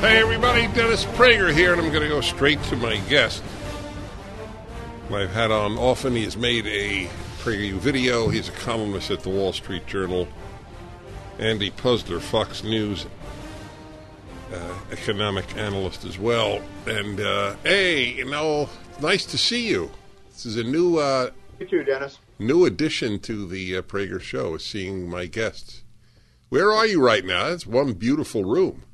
Hey everybody, Dennis Prager here, and I'm going to go straight to my guest. I've had on often. He has made a PragerU video. He's a columnist at the Wall Street Journal. Andy Puzder, Fox News uh, economic analyst as well. And uh, hey, you know, nice to see you. This is a new uh, You too, Dennis. new addition to the uh, Prager show. Is seeing my guests. Where are you right now? It's one beautiful room.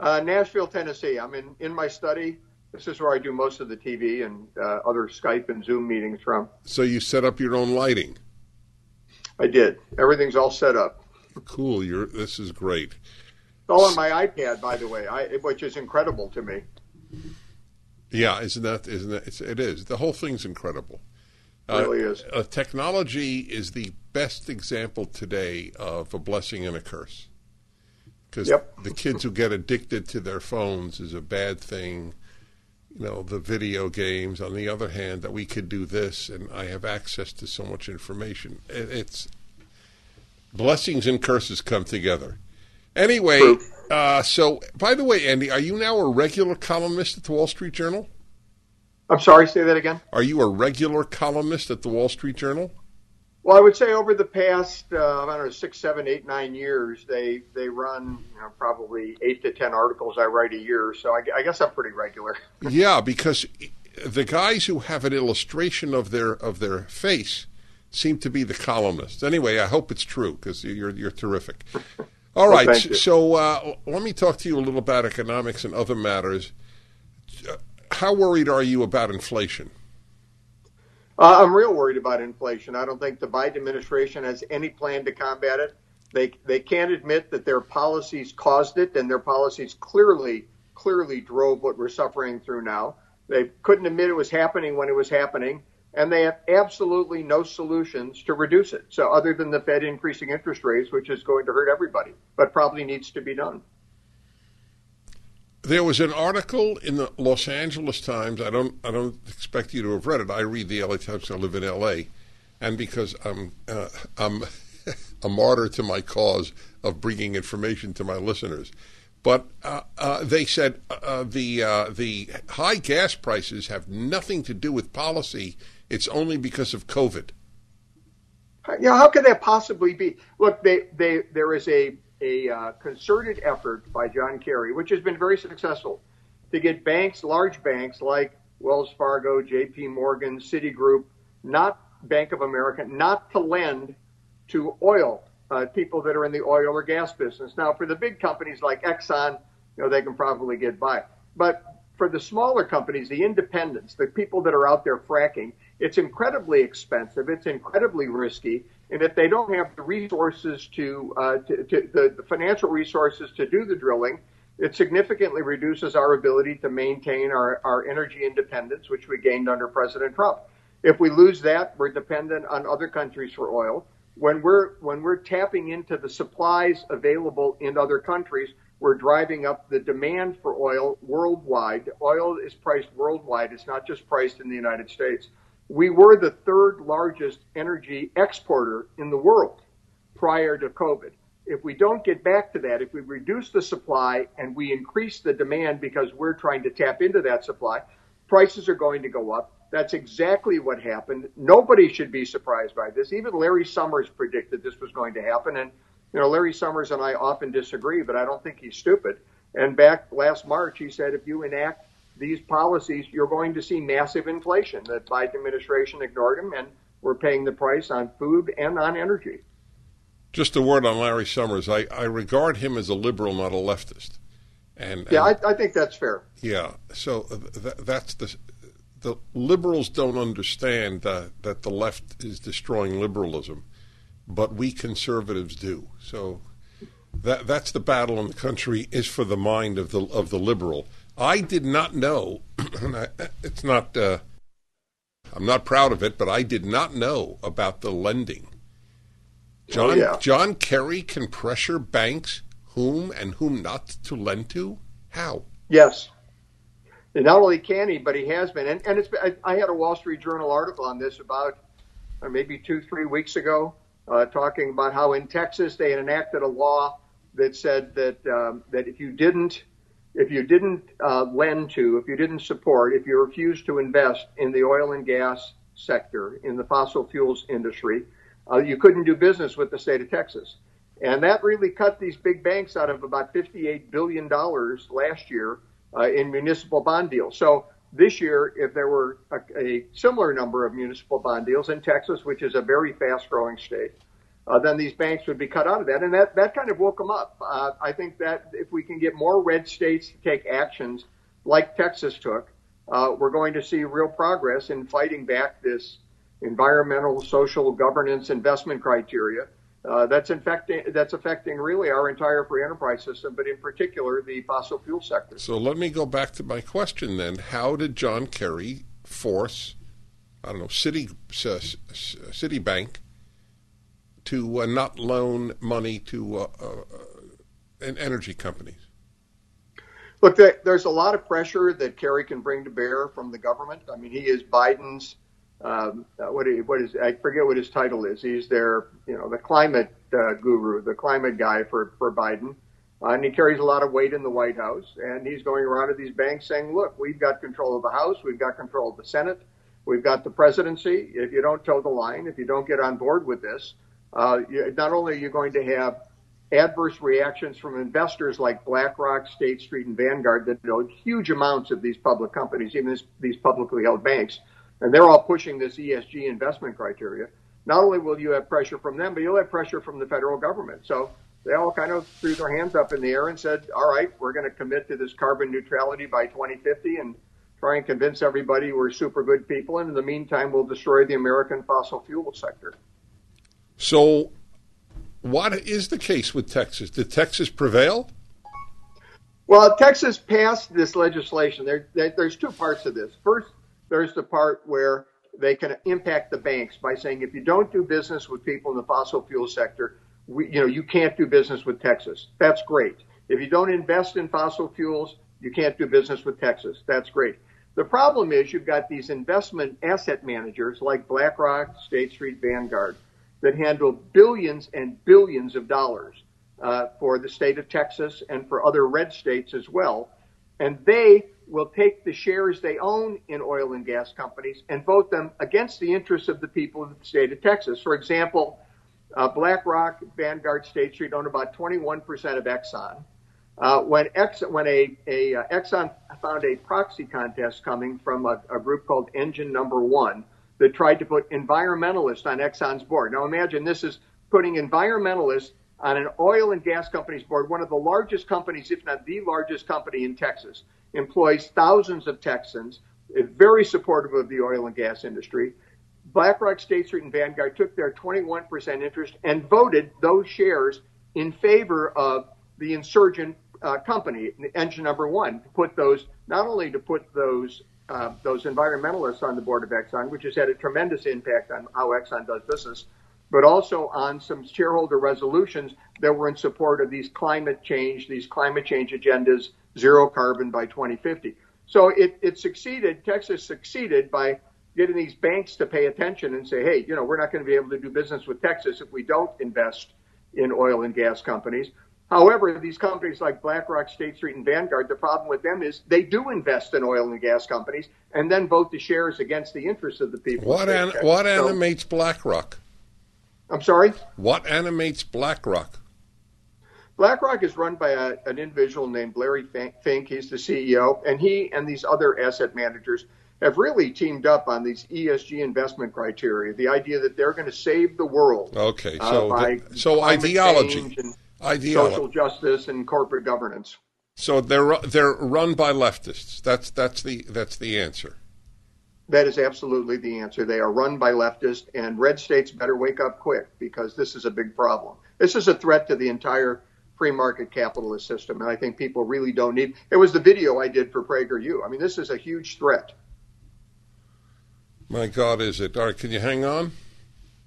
Uh, Nashville, Tennessee. I'm in, in my study. This is where I do most of the TV and uh, other Skype and Zoom meetings from. So you set up your own lighting. I did. Everything's all set up. Cool. You're. This is great. It's all on my iPad, by the way, I, which is incredible to me. Yeah, isn't that? Isn't that? It's, it is. The whole thing's incredible. It really is. Uh, technology is the best example today of a blessing and a curse. Because Yep. the kids who get addicted to their phones is a bad thing. You know, the video games. On the other hand, that we could do this, and I have access to so much information. It's blessings and curses come together. Anyway, uh, so by the way, Andy, are you now a regular columnist at the Wall Street Journal? I'm sorry, say that again. Are you a regular columnist at the Wall Street Journal? Well, I would say over the past, uh, I don't know, six, seven, eight, nine years, they they run you know, probably eight to ten articles I write a year. So I, I guess I'm pretty regular. Yeah, because the guys who have an illustration of their of their face seem to be the columnists. Anyway, I hope it's true because you're you're terrific. All Well, right, so uh, let me talk to you a little about economics and other matters. How worried are you about inflation? Uh, I'm real worried about inflation. I don't think the Biden administration has any plan to combat it. They they can't admit that their policies caused it, and their policies clearly clearly drove what we're suffering through now. They couldn't admit it was happening when it was happening, and they have absolutely no solutions to reduce it. So other than the Fed increasing interest rates, which is going to hurt everybody, but probably needs to be done. There was an article in the Los Angeles Times. I don't. I don't expect you to have read it. I read the LA Times. I live in LA, and because I'm uh, I'm a martyr to my cause of bringing information to my listeners. But uh, uh, they said uh, the uh, the high gas prices have nothing to do with policy. It's only because of COVID. You know, how could that possibly be? Look, they, they, there is a, a uh, concerted effort by John Kerry, which has been very successful, to get banks, large banks like Wells Fargo, J.P. Morgan, Citigroup, not Bank of America, not to lend to oil uh, people that are in the oil or gas business. Now, for the big companies like Exxon, you know, they can probably get by. But for the smaller companies, the independents, the people that are out there fracking, it's incredibly expensive. It's incredibly risky. And if they don't have the resources to, uh, to, to the, the financial resources to do the drilling, it significantly reduces our ability to maintain our, our energy independence, which we gained under President Trump. If we lose that, we're dependent on other countries for oil. When we're when we're tapping into the supplies available in other countries, we're driving up the demand for oil worldwide. Oil is priced worldwide. It's not just priced in the United States. We were the third largest energy exporter in the world prior to COVID. If we don't get back to that, if we reduce the supply and we increase the demand because we're trying to tap into that supply, prices are going to go up. That's exactly what happened. Nobody should be surprised by this. Even Larry Summers predicted this was going to happen. And, you know, Larry Summers and I often disagree, but I don't think he's stupid. And back last March, he said if you enact these policies, you're going to see massive inflation. The Biden administration ignored them, and we're paying the price on food and on energy. Just a word on Larry Summers. I, I regard him as a liberal, not a leftist. And, Yeah, and- I, I think that's fair. Yeah, so uh, th- that's the the liberals don't understand that that the left is destroying liberalism but we conservatives do. So that that's the battle in the country is for the mind of the of the liberal. I did not know, and I, it's not. Uh, I'm not proud of it, but I did not know about the lending. John Oh, yeah. John Kerry can pressure banks whom and whom not to lend to. How? Yes. And not only can he, but he has been. And, and it's, I, I had a Wall Street Journal article on this about uh, maybe two, three weeks ago, uh, talking about how in Texas they had enacted a law that said that um, that if you didn't if you didn't uh, lend to, if you didn't support, if you refused to invest in the oil and gas sector, in the fossil fuels industry, uh, you couldn't do business with the state of Texas. And that really cut these big banks out of about $58 billion last year uh, in municipal bond deals. So this year, if there were a, a similar number of municipal bond deals in Texas, which is a very fast growing state, uh, then these banks would be cut out of that. And that, that kind of woke them up. Uh, I think that if we can get more red states to take actions like Texas took, uh, we're going to see real progress in fighting back this environmental, social, governance, investment criteria. Uh, that's infecting. That's affecting really our entire free enterprise system, but in particular the fossil fuel sector. So let me go back to my question then. How did John Kerry force, I don't know, City uh, Citibank to uh, not loan money to uh, uh, energy companies? Look, there's a lot of pressure that Kerry can bring to bear from the government. I mean, he is Biden's. Um, uh, what, what is I forget what his title is. He's their, you know, the climate uh, guru, the climate guy for for Biden, uh, and he carries a lot of weight in the White House. And he's going around to these banks saying, "Look, we've got control of the House, we've got control of the Senate, we've got the presidency. If you don't toe the line, if you don't get on board with this, Uh, not only are you going to have adverse reactions from investors like BlackRock, State Street, and Vanguard that own huge amounts of these public companies, even these publicly held banks, and they're all pushing this ESG investment criteria. Not only will you have pressure from them, but you'll have pressure from the federal government. So they all kind of threw their hands up in the air and said, all right, we're going to commit to this carbon neutrality by 2050 and try and convince everybody we're super good people. And in the meantime, we'll destroy the American fossil fuel sector. So, what is the case with Texas? Did Texas prevail? Well, Texas passed this legislation. There, there, there's two parts of this. First, there's the part where they can impact the banks by saying if you don't do business with people in the fossil fuel sector, we, you know, you can't do business with Texas. That's great. If you don't invest in fossil fuels, you can't do business with Texas. That's great. The problem is you've got these investment asset managers like BlackRock, State Street, Vanguard that handle billions and billions of dollars uh, for the state of Texas and for other red states as well. And they will take the shares they own in oil and gas companies and vote them against the interests of the people of the state of Texas. For example, uh, BlackRock, Vanguard, State Street own about 21% of Exxon. Uh, when, Ex- when a, a uh, Exxon found a proxy contest coming from a, a group called Engine Number One that tried to put environmentalists on Exxon's board. Now imagine this is putting environmentalists on an oil and gas company's board, one of the largest companies, if not the largest company in Texas, employs thousands of Texans, very supportive of the oil and gas industry. BlackRock, State Street, and Vanguard took their 21% interest and voted those shares in favor of the insurgent uh, company, engine number one, to put those, not only to put those uh, those environmentalists on the board of Exxon, which has had a tremendous impact on how Exxon does business, but also on some shareholder resolutions that were in support of these climate change, these climate change agendas, zero carbon by 2050. So it, it succeeded, Texas succeeded by getting these banks to pay attention and say, hey, you know, we're not going to be able to do business with Texas if we don't invest in oil and gas companies. However, these companies like BlackRock, State Street, and Vanguard, the problem with them is they do invest in oil and gas companies and then vote the shares against the interests of the people. What, an, what so, animates BlackRock? I'm sorry? What animates BlackRock? BlackRock is run by a, an individual named Larry Fink. He's the CEO, and he and these other asset managers have really teamed up on these ESG investment criteria. The idea that they're going to save the world. Okay, so uh, the, so ideology, ideology, social justice, and corporate governance. So they're they're run by leftists. That's that's the that's the answer. That is absolutely the answer. They are run by leftists, and red states better wake up quick because this is a big problem. This is a threat to the entire free market capitalist system, and I think people really don't need. It was the video I did for PragerU. I mean, this is a huge threat. My God, is it? All right, can you hang on?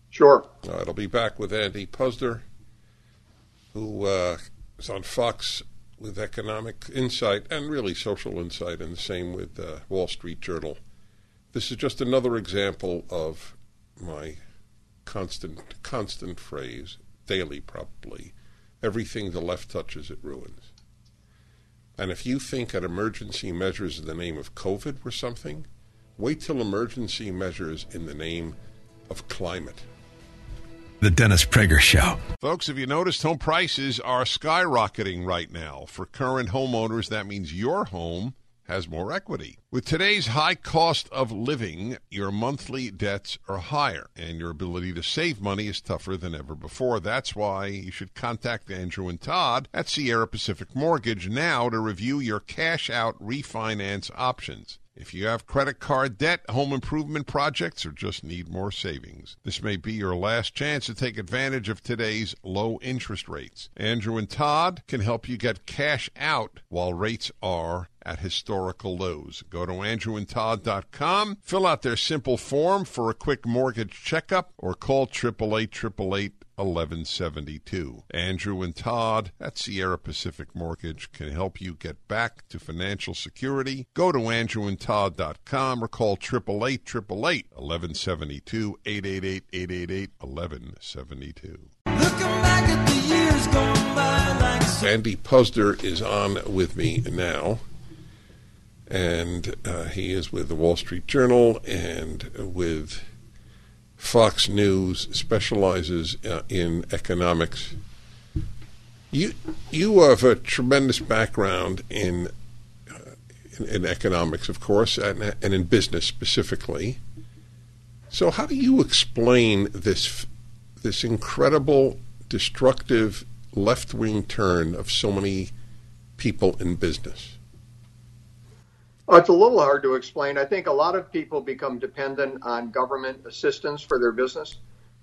Sure. All right, I'll be back with Andy Puzder, who uh, is on Fox with economic insight and really social insight, and the same with uh, Wall Street Journal. This is just another example of my constant constant phrase, daily probably. Everything the left touches, it ruins. And if you think that emergency measures in the name of COVID were something, wait till emergency measures in the name of climate. The Dennis Prager Show. Folks, have you noticed home prices are skyrocketing right now? For current homeowners, that means your home has more equity. With today's high cost of living, your monthly debts are higher, and your ability to save money is tougher than ever before. That's why you should contact Andrew and Todd at Sierra Pacific Mortgage now to review your cash out refinance options. If you have credit card debt, home improvement projects, or just need more savings, this may be your last chance to take advantage of today's low interest rates. Andrew and Todd can help you get cash out while rates are at historical lows. Go to andrewandtodd.com, fill out their simple form for a quick mortgage checkup, or call 888 1172. Andrew and Todd at Sierra Pacific Mortgage can help you get back to financial security. Go to andrewandtodd.com or call 888 1172 888 888 1172. Andy Puzder is on with me now and uh, he is with the Wall Street Journal and with Fox News, specializes uh, in economics. You you have a tremendous background in uh, in, in, economics, of course, and, and in business specifically. So, how do you explain this this incredible, destructive left wing turn of so many people in business? Oh, it's a little hard to explain. I think a lot of people become dependent on government assistance for their business.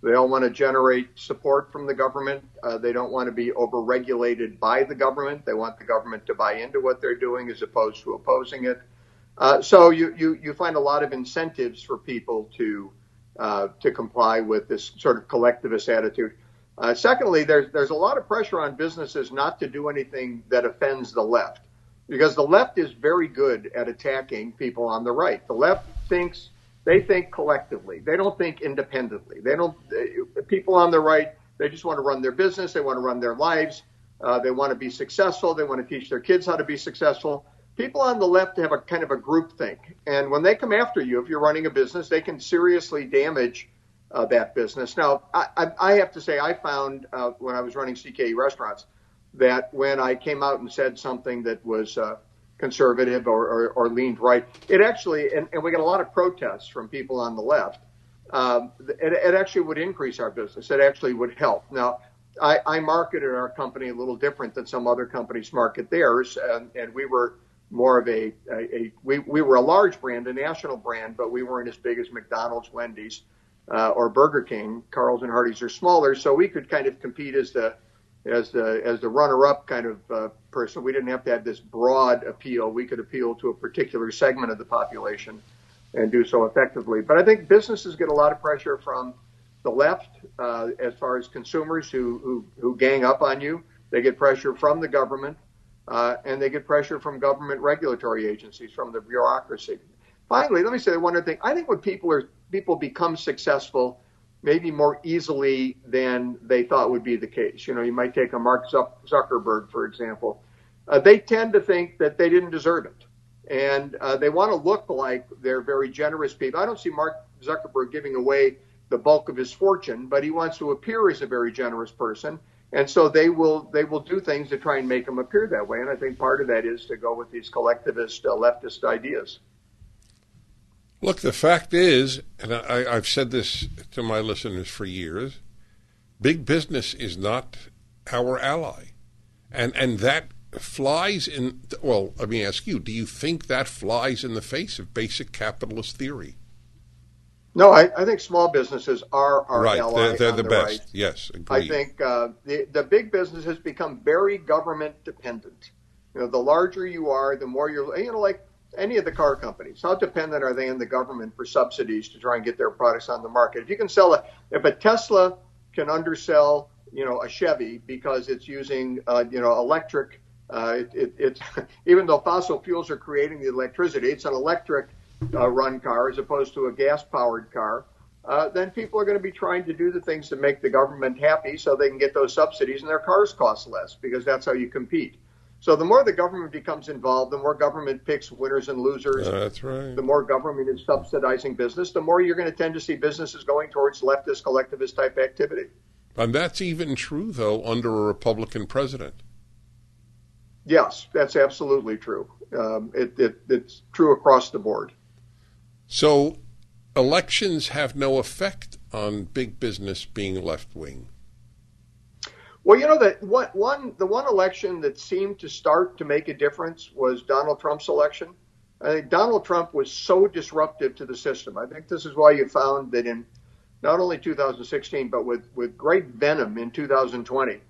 They all want to generate support from the government. Uh, they don't want to be overregulated by the government. They want the government to buy into what they're doing as opposed to opposing it. Uh, so you, you, you find a lot of incentives for people to uh, to comply with this sort of collectivist attitude. Uh, secondly, there's there's a lot of pressure on businesses not to do anything that offends the left because the left is very good at attacking people on the right. The left thinks they think collectively. They don't think independently. They don't. They, people on the right they just want to run their business. They want to run their lives. Uh, they want to be successful. They want to teach their kids how to be successful. People on the left have a kind of a group think, and when they come after you, if you're running a business, they can seriously damage uh, that business. Now, I, I, I have to say, I found uh, when I was running CKE restaurants that when I came out and said something that was uh, conservative or, or, or, leaned right, it actually, and, and, we got a lot of protests from people on the left, um, it, it, actually would increase our business. It actually would help. Now, I, I, marketed our company a little different than some other companies market theirs, and, and we were more of a, a, a, we, we were a large brand, a national brand, but we weren't as big as McDonald's, Wendy's, uh, or Burger King. Carl's and Hardee's are smaller, so we could kind of compete as the as the as the runner-up kind of uh, person. We didn't have to have this broad appeal. We could appeal to a particular segment of the population and do so effectively. But I think businesses get a lot of pressure from the left uh, as far as consumers who, who who gang up on you. They get pressure from the government, uh, and they get pressure from government regulatory agencies, from the bureaucracy. Finally, let me say one other thing. I think when people are people become successful maybe more easily than they thought would be the case. You know, you might take a Mark Zuckerberg, for example. Uh, they tend to think that they didn't deserve it. And uh, they want to look like they're very generous people. I don't see Mark Zuckerberg giving away the bulk of his fortune, but he wants to appear as a very generous person. And so they will they will do things to try and make him appear that way. And I think part of that is to go with these collectivist uh, leftist ideas. Look, the fact is, and I, I've said this to my listeners for years, big business is not our ally. And, and that flies in, well, let me ask you, do you think that flies in the face of basic capitalist theory? No, I, I think small businesses are our right. ally. They're, they're the, the best. right. Yes, I think uh, the the big business has become very government dependent. You know, the larger you are, the more you're. You know, like any of the car companies, how dependent are they on the government for subsidies to try and get their products on the market? If you can sell a, if a Tesla can undersell, you know, a Chevy because it's using, uh, you know, electric. Uh, it, it, it's even though fossil fuels are creating the electricity, it's an electric uh, run car as opposed to a gas powered car. Uh, then people are going to be trying to do the things to make the government happy so they can get those subsidies and their cars cost less because that's how you compete. So the more the government becomes involved, the more government picks winners and losers. Uh, that's right. The more government is subsidizing business, the more you're going to tend to see businesses going towards leftist, collectivist type activity. And that's even true, though, under a Republican president. Yes, that's absolutely true. Um, it, it, it's true across the board. So elections have no effect on big business being left wing. Well, you know that what one the one election that seemed to start to make a difference was Donald Trump's election. I think Donald Trump was so disruptive to the system. I think this is why you found that in not only 2016 but with with great venom in 2020,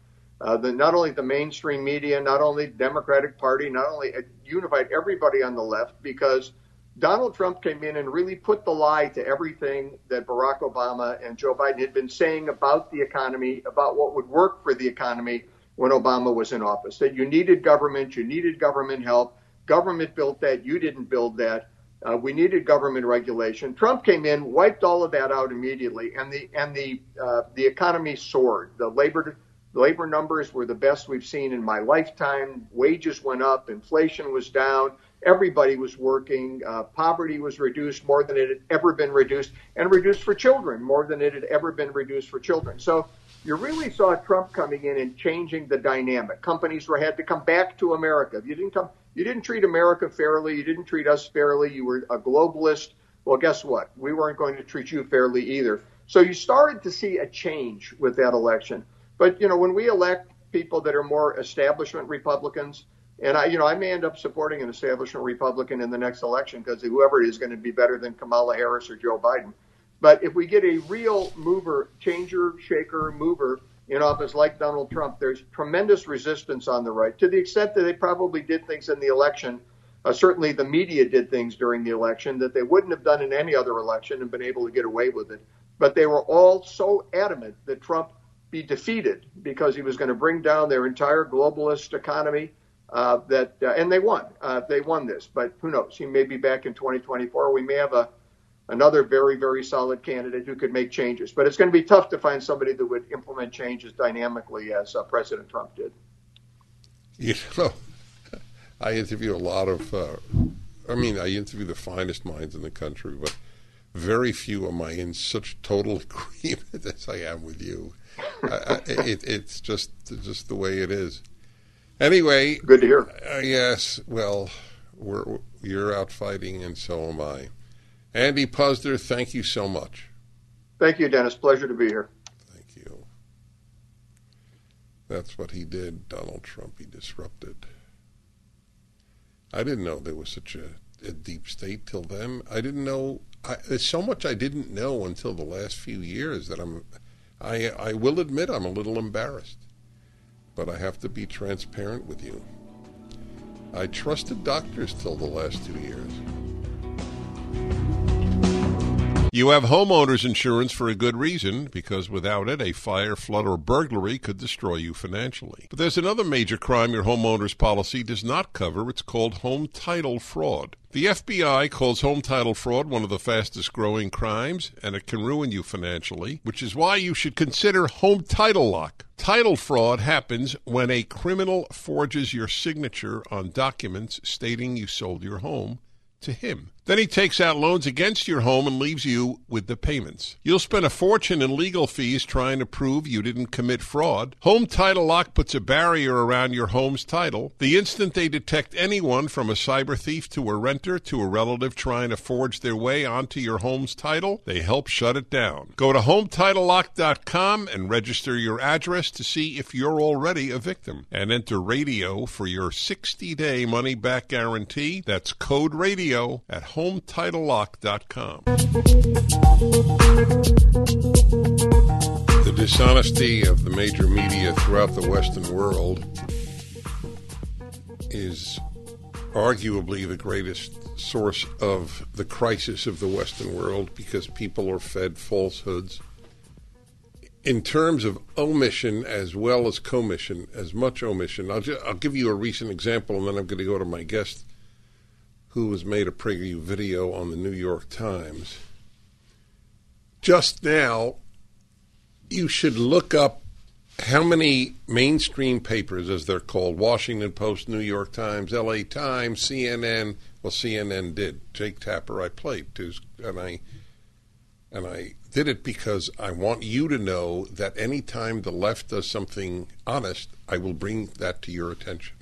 uh, the not only the mainstream media, not only Democratic Party, not only it unified everybody on the left because Donald Trump came in and really put the lie to everything that Barack Obama and Joe Biden had been saying about the economy, about what would work for the economy when Obama was in office. That you needed government, you needed government help. Government built that, you didn't build that. Uh, we needed government regulation. Trump came in, wiped all of that out immediately, and the and the uh, the economy soared. The labor labor numbers were the best we've seen in my lifetime. Wages went up, inflation was down everybody was working. Uh, poverty was reduced more than it had ever been reduced, and reduced for children more than it had ever been reduced for children. So you really saw Trump coming in and changing the dynamic. Companies were had to come back to America. If you didn't come, you didn't treat America fairly. You didn't treat us fairly. You were a globalist. Well, guess what? We weren't going to treat you fairly either. So you started to see a change with that election. But you know, when we elect people that are more establishment Republicans, and I, you know, I may end up supporting an establishment Republican in the next election because whoever it is going to be better than Kamala Harris or Joe Biden. But if we get a real mover, changer, shaker, mover in office like Donald Trump, there's tremendous resistance on the right to the extent that they probably did things in the election. Uh, certainly, the media did things during the election that they wouldn't have done in any other election and been able to get away with it. But they were all so adamant that Trump be defeated because he was going to bring down their entire globalist economy uh, that uh, and they won. Uh, they won this, but who knows? He may be back in 2024. We may have a another very very solid candidate who could make changes. But it's going to be tough to find somebody that would implement changes dynamically as uh, President Trump did. You know, I interview a lot of. Uh, I mean, I interview the finest minds in the country, but very few am I in such total agreement as I am with you. I, I, it, it's just just the way it is. Anyway, good to hear. Uh, yes, well, we're, you're out fighting, and so am I. Andy Puzder, thank you so much. Thank you, Dennis. Pleasure to be here. Thank you. That's what he did, Donald Trump. He disrupted. I didn't know there was such a, a deep state till then. I didn't know. I, there's so much I didn't know until the last few years that I'm. I I will admit I'm a little embarrassed but I have to be transparent with you. I trusted doctors till the last two years. You have homeowners insurance for a good reason, because without it, a fire, flood, or burglary could destroy you financially. But there's another major crime your homeowner's policy does not cover. It's called home title fraud. The FBI calls home title fraud one of the fastest growing crimes, and it can ruin you financially, which is why you should consider Home Title Lock. Title fraud happens when a criminal forges your signature on documents stating you sold your home to him. Then he takes out loans against your home and leaves you with the payments. You'll spend a fortune in legal fees trying to prove you didn't commit fraud. Home Title Lock puts a barrier around your home's title. The instant they detect anyone from a cyber thief to a renter to a relative trying to forge their way onto your home's title, they help shut it down. Go to HometitleLock.com and register your address to see if you're already a victim. And enter radio for your 60 day money back guarantee. That's code radio at HomeTitleLock.com. The dishonesty of the major media throughout the Western world is arguably the greatest source of the crisis of the Western world because people are fed falsehoods. In terms of omission as well as commission, as much omission, I'll, I'll give you a recent example and then I'm going to go to my guest who has made a PragerU video on the New York Times. Just now, you should look up how many mainstream papers, as they're called, Washington Post, New York Times, LA Times, CNN, well, CNN did. Jake Tapper, I played too, and I and I did it because I want you to know that anytime the left does something honest, I will bring that to your attention.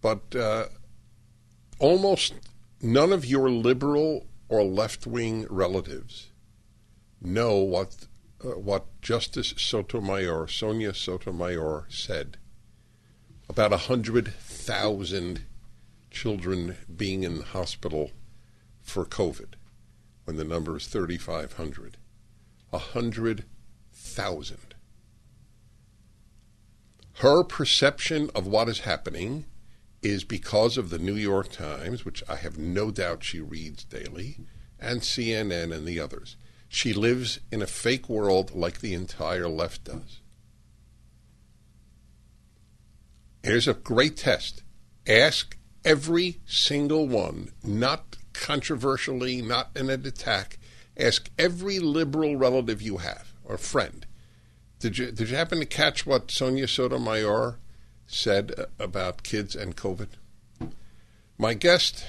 But uh, almost none of your liberal or left wing relatives know what uh, what Justice Sotomayor, Sonia Sotomayor, said about a hundred thousand children being in hospital for COVID when the number is 3,500. A hundred thousand. Her perception of what is happening is because of the New York Times, which I have no doubt she reads daily, and CNN and the others. She lives in a fake world like the entire left does. Here's a great test. Ask every single one, not controversially, not in an attack. Ask every liberal relative you have or friend. Did you did you happen to catch what Sonia Sotomayor said about kids and COVID? My guest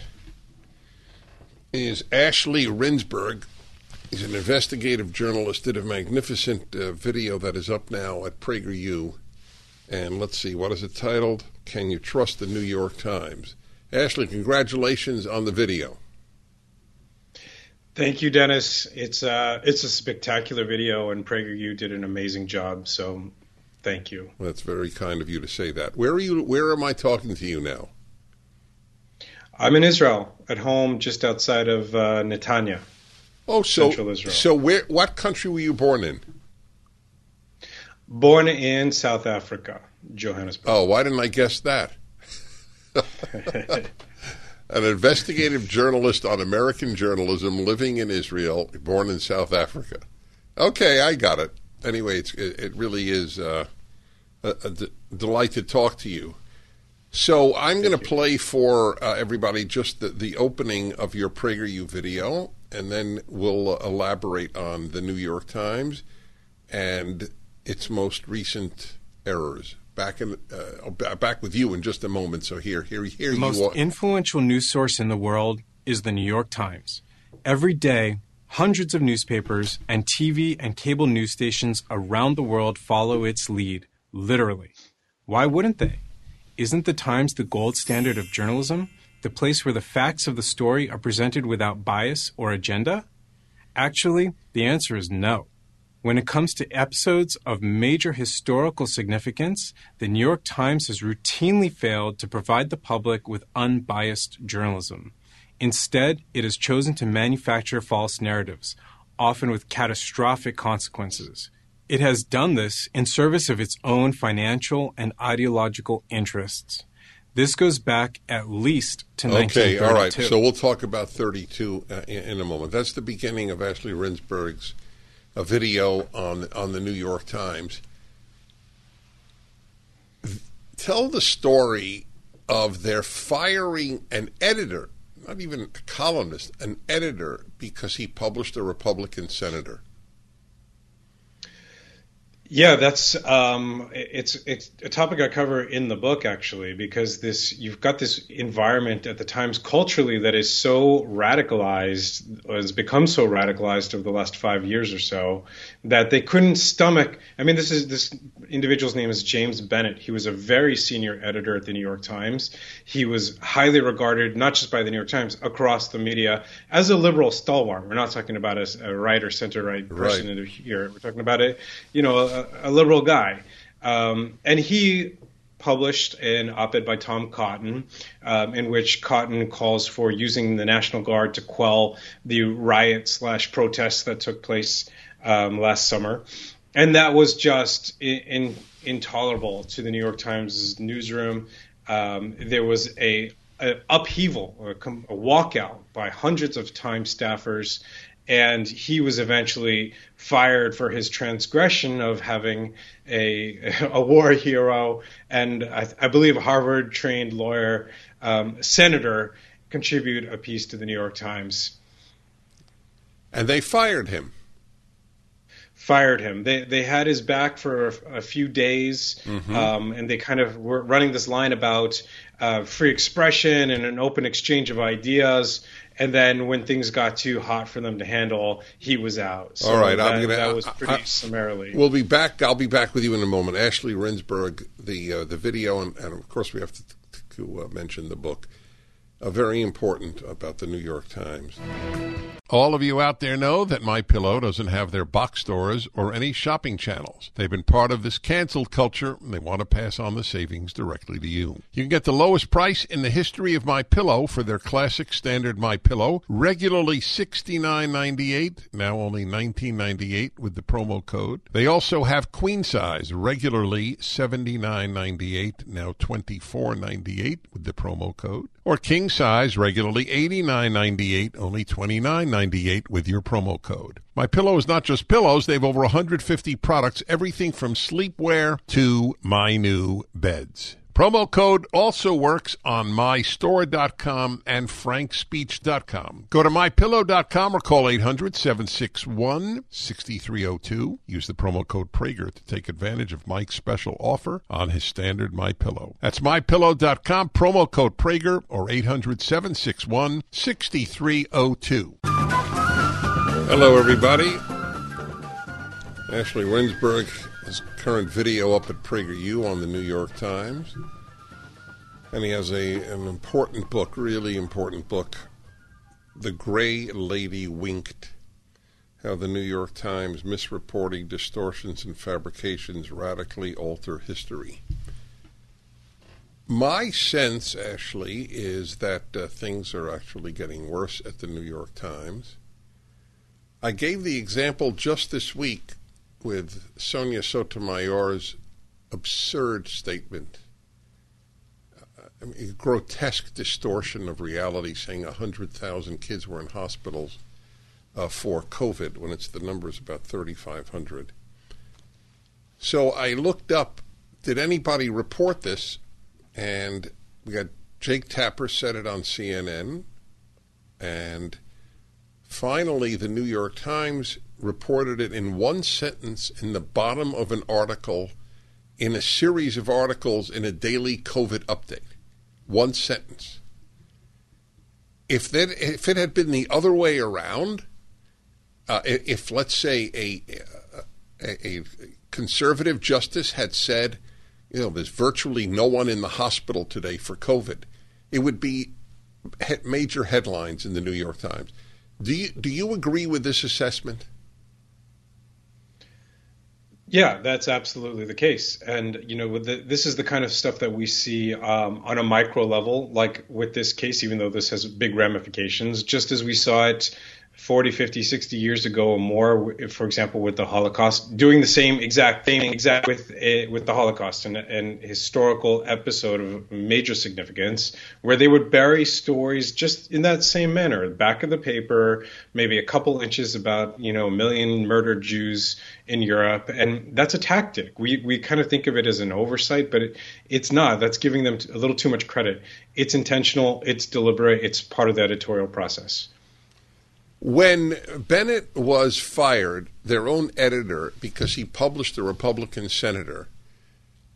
is Ashley Rindsberg. He's an investigative journalist. Did a magnificent uh, video that is up now at PragerU. And let's see, what is it titled? Can you trust the New York Times? Ashley, congratulations on the video. Thank you, Dennis. It's uh, it's a spectacular video, and PragerU did an amazing job. So, thank you. That's very kind of you to say that. Where are you? Where am I talking to you now? I'm in Israel, at home, just outside of uh, Netanya. Oh, so so where? What country were you born in? Born in South Africa, Johannesburg. Oh, why didn't I guess that? An investigative journalist on American journalism living in Israel, born in South Africa. Okay, I got it. Anyway, it, it, really is uh, a, a d- delight to talk to you. So I'm going to play for uh, everybody just the, the opening of your PragerU video, and then we'll uh, elaborate on the New York Times and its most recent errors back in uh, back with you in just a moment. So here, here, here the you most are. influential news source in the world is the New York Times. Every day, hundreds of newspapers and TV and cable news stations around the world follow its lead. Literally, why wouldn't they? Isn't the Times the gold standard of journalism? The place where the facts of the story are presented without bias or agenda? Actually, the answer is no. When it comes to episodes of major historical significance, the New York Times has routinely failed to provide the public with unbiased journalism. Instead, it has chosen to manufacture false narratives, often with catastrophic consequences. It has done this in service of its own financial and ideological interests. This goes back at least to okay, 1932. all right. So we'll talk about 32 uh, in, in, a moment. That's the beginning of Ashley Rindsberg's a video on on the New York Times. Tell the story of their firing an editor, not even a columnist, an editor because he published a Republican senator. Yeah, that's um, it's it's a topic I cover in the book actually because this you've got this environment at the times culturally that is so radicalized has become so radicalized over the last five years or so that they couldn't stomach. I mean, this is this individual's name is James Bennet. He was a very senior editor at the New York Times. He was highly regarded not just by the New York Times across the media as a liberal stalwart. We're not talking about a, a right or center right person right. here. We're talking about a you know a, a liberal guy, um, and he published an op-ed by Tom Cotton, um, in which Cotton calls for using the National Guard to quell the riot slash protests that took place um, last summer, and that was just in, in, intolerable to the New York Times newsroom. Um, there was a, a upheaval, a, a walkout by hundreds of Times staffers and he was eventually fired for his transgression of having a a war hero and I, I believe a Harvard trained lawyer um, senator contribute a piece to the New York Times. And they fired him. Fired him. They they had his back for a, a few days, mm-hmm. um, and they kind of were running this line about uh, free expression and an open exchange of ideas and then when things got too hot for them to handle, he was out. So All right, that, I'm gonna, that was pretty I, summarily. We'll be back. I'll be back with you in a moment. Ashley Rindsberg, the uh, the video, and, and, of course we have to, to uh, mention the book very important about the New York Times. All of you out there know that My Pillow doesn't have their box stores or any shopping channels. They've been part of this canceled culture and they want to pass on the savings directly to you. You can get the lowest price in the history of My Pillow for their classic standard My Pillow, regularly $69.98, now only $19.98 with the promo code. They also have queen size, regularly $79.98, now $24.98 with the promo code or king size regularly $89.98 only $29.98 with your promo code. My pillow is not just pillows they have over 150 products everything from sleepwear to my new beds Promo code also works on mystore.com and frankspeech.com. Go to mypillow.com or call 800-761-6302. Use the promo code Prager to take advantage of Mike's special offer on his standard My Pillow. That's mypillow.com, promo code Prager or 800-761-6302. Hello, everybody. Ashley Rindsberg his current video up at PragerU on the New York Times. And he has a an important book, really important book, The Gray Lady Winked. How the New York Times misreporting, distortions, and fabrications radically alter history. My sense, Ashley, is that uh, things are actually getting worse at the New York Times. I gave the example just this week with Sonia Sotomayor's absurd statement, uh, I mean, grotesque distortion of reality, saying 100,000 kids were in hospitals uh, for COVID when it's the number is about 3,500. So I looked up, did anybody report this? And we got Jake Tapper said it on CNN. And finally, the New York Times reported it in one sentence in the bottom of an article in a series of articles in a daily COVID update. One sentence. If that if it had been the other way around, uh, if let's say a, a, a conservative justice had said, you know, there's virtually no one in the hospital today for COVID, it would be major headlines in the New York Times. Do you do you agree with this assessment? Yeah, that's absolutely the case. And, you know, the, this is the kind of stuff that we see um, on a micro level, like with this case, even though this has big ramifications, just as we saw it 40, 50, 60 years ago or more, for example, with the Holocaust, doing the same exact thing exact with eh, with the Holocaust and an historical episode of major significance, where they would bury stories just in that same manner, back of the paper, maybe a couple inches about you know a million murdered Jews in Europe, and that's a tactic. We we kind of think of it as an oversight, but it, it's not. That's giving them a little too much credit. It's intentional. It's deliberate. It's part of the editorial process. When Bennet was fired, their own editor, because he published a Republican senator,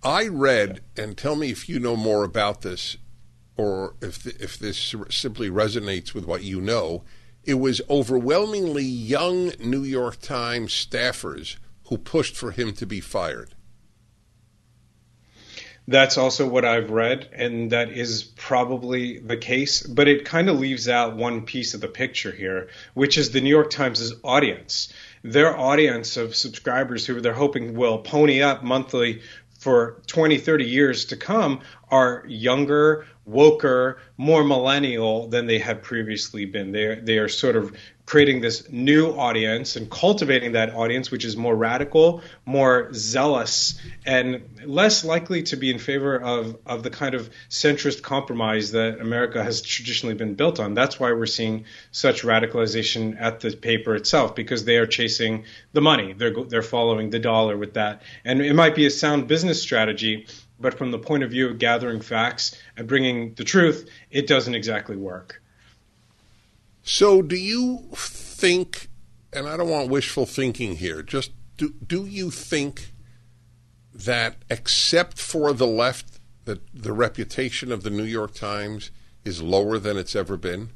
I read, and tell me if you know more about this or if, if this simply resonates with what you know. It was overwhelmingly young New York Times staffers who pushed for him to be fired. That's also what I've read, and that is probably the case. But it kind of leaves out one piece of the picture here, which is the New York Times' audience. Their audience of subscribers who they're hoping will pony up monthly for 20, 30 years to come are younger, woker, more millennial than they had previously been. They they are sort of creating this new audience and cultivating that audience, which is more radical, more zealous, and less likely to be in favor of, of the kind of centrist compromise that America has traditionally been built on. That's why we're seeing such radicalization at the paper itself, because they are chasing the money. They're, they're following the dollar with that. And it might be a sound business strategy, but from the point of view of gathering facts and bringing the truth, it doesn't exactly work. So, do you think, and I don't want wishful thinking here, just do, do you think that except for the left, that the reputation of the New York Times is lower than it's ever been?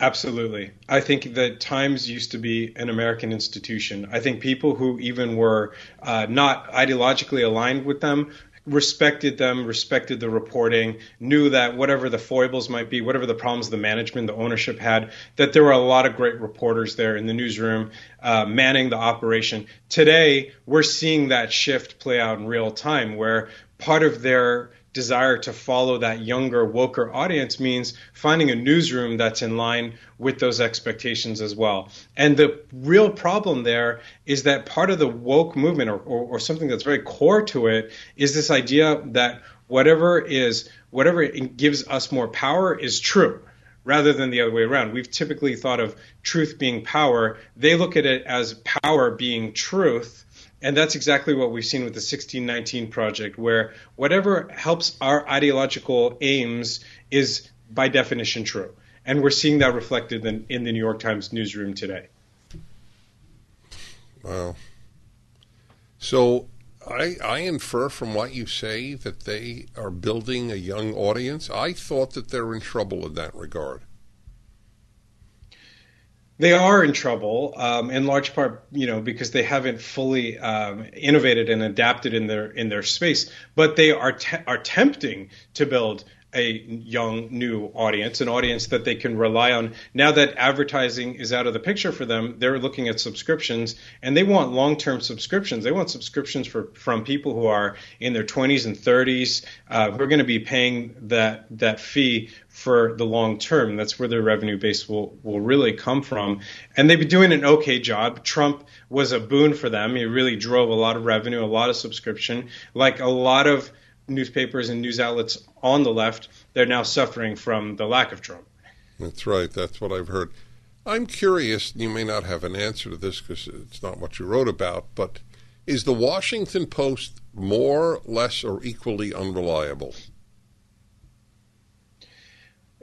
Absolutely. I think that Times used to be an American institution. I think people who even were uh, not ideologically aligned with them respected them, respected the reporting, knew that whatever the foibles might be, whatever the problems the management, the ownership had, that there were a lot of great reporters there in the newsroom uh, manning the operation. Today, we're seeing that shift play out in real time where part of their desire to follow that younger, woker audience means finding a newsroom that's in line with those expectations as well. And the real problem there is that part of the woke movement, or, or, or something that's very core to it, is this idea that whatever is whatever gives us more power is true rather than the other way around. We've typically thought of truth being power. They look at it as power being truth and that's exactly what we've seen with the 1619 project, where whatever helps our ideological aims is by definition true. And we're seeing that reflected in, in the New York Times newsroom today. Wow. So I, I infer from what you say that they are building a young audience. I thought that they're in trouble in that regard. They are in trouble, um, in large part, you know, because they haven't fully um, innovated and adapted in their in their space. But they are te- are tempting to build a young new audience, an audience that they can rely on. Now that advertising is out of the picture for them, they're looking at subscriptions and they want long-term subscriptions. They want subscriptions for from people who are in their 20s and 30s uh, who are going to be paying that that fee for the long term. That's where their revenue base will will really come from. And they've been doing an okay job. Trump was a boon for them. He really drove a lot of revenue, a lot of subscription, like a lot of newspapers and news outlets on the left, they're now suffering from the lack of Trump. That's right. That's what I've heard. I'm curious, you may not have an answer to this because it's not what you wrote about, but is the Washington Post more, less, or equally unreliable?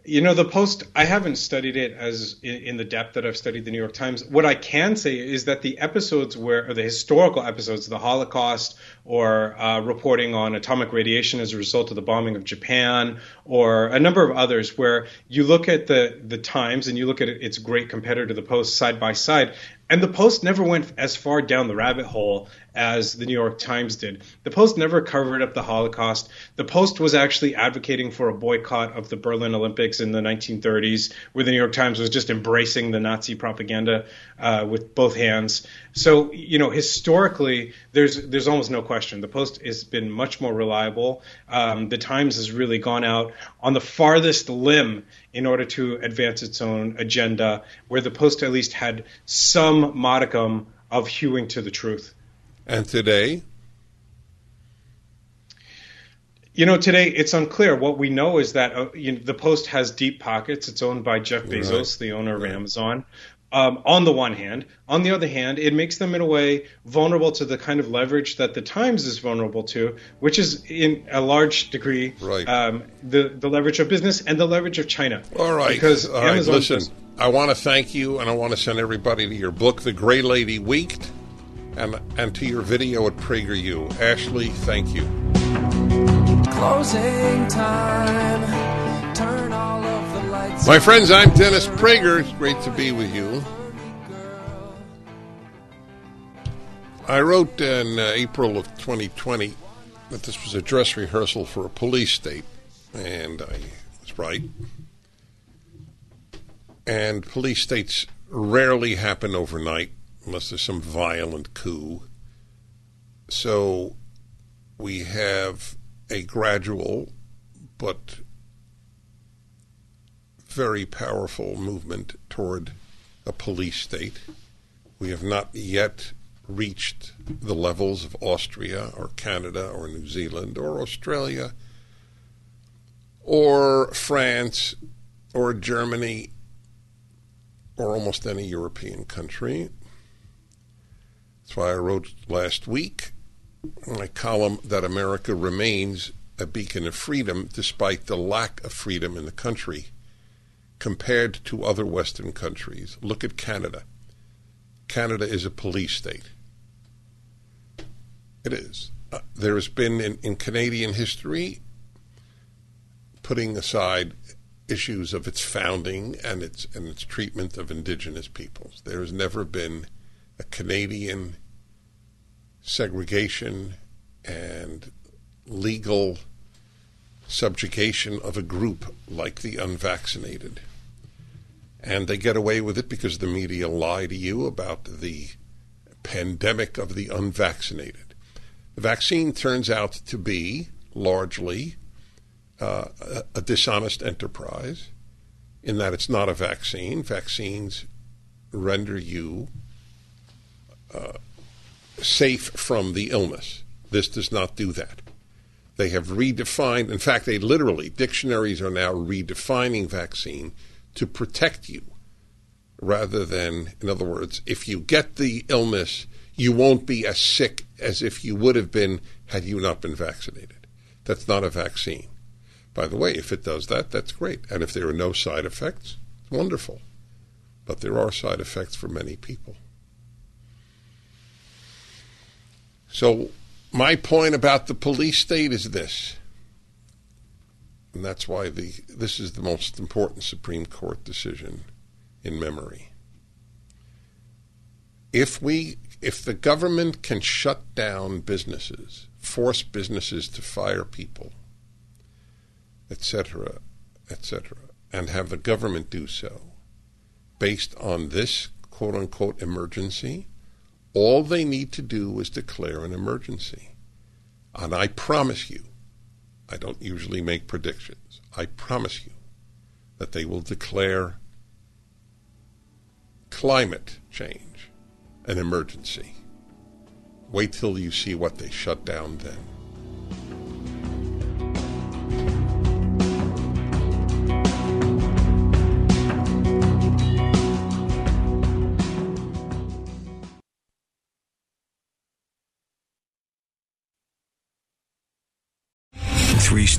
You know, the Post, I haven't studied it as in, in, the depth that I've studied the New York Times. What I can say is that the episodes where, or the historical episodes, the Holocaust or uh, reporting on atomic radiation as a result of the bombing of Japan or a number of others where you look at the, the Times and you look at its great competitor, the Post, side by side, and the Post never went as far down the rabbit hole as the New York Times did. The Post never covered up the Holocaust. The Post was actually advocating for a boycott of the Berlin Olympics in the 1930s, where the New York Times was just embracing the Nazi propaganda uh, with both hands. So, you know, historically, there's there's almost no question. The Post has been much more reliable. Um, the Times has really gone out on the farthest limb in order to advance its own agenda, where the Post at least had some modicum of hewing to the truth. And today? You know, today it's unclear. What we know is that uh, you know, the Post has deep pockets. It's owned by Jeff Bezos, right. the owner of right. Amazon. Um, on the one hand. On the other hand, it makes them in a way vulnerable to the kind of leverage that the Times is vulnerable to, which is in a large degree right. um, the the leverage of business and the leverage of China. All right, because All right. listen. I want to thank you, and I want to send everybody to your book, The Gray Lady Winked, and and to your video at PragerU. Ashley, thank you. Closing time. Turn all of the lights. My friends, I'm Dennis Prager. It's great to be with you. I wrote in uh, April of 2020 that this was a dress rehearsal for a police state, and I was right. And police states rarely happen overnight unless there's some violent coup. so we have a gradual but very powerful movement toward a police state. We have not yet reached the levels of Austria or Canada or New Zealand or Australia or France or Germany or almost any European country. That's why I wrote last week my column that America remains a beacon of freedom despite the lack of freedom in the country compared to other Western countries. Look at Canada. Canada is a police state. It is. Uh, there has been in, in Canadian history, putting aside issues of its founding and its and its treatment of indigenous peoples, there has never been a Canadian segregation and legal subjugation of a group like the unvaccinated. And they get away with it because the media lie to you about the pandemic of the unvaccinated. The vaccine turns out to be largely uh, a, a dishonest enterprise in that it's not a vaccine. Vaccines render you uh, safe from the illness. This does not do that. They have redefined, in fact, they literally, dictionaries are now redefining vaccine to protect you rather than, in other words, if you get the illness, you won't be as sick as if you would have been had you not been vaccinated. That's not a vaccine. By the way, if it does that, that's great. And if there are no side effects, wonderful. But there are side effects for many people. So, my point about the police state is this, and that's why the this is the most important Supreme Court decision in memory. If we if the government can shut down businesses, force businesses to fire people, etc., etc., and have the government do so based on this quote unquote emergency, all they need to do is declare an emergency. And I promise you, I don't usually make predictions, I promise you that they will declare climate change an emergency. Wait till you see what they shut down then.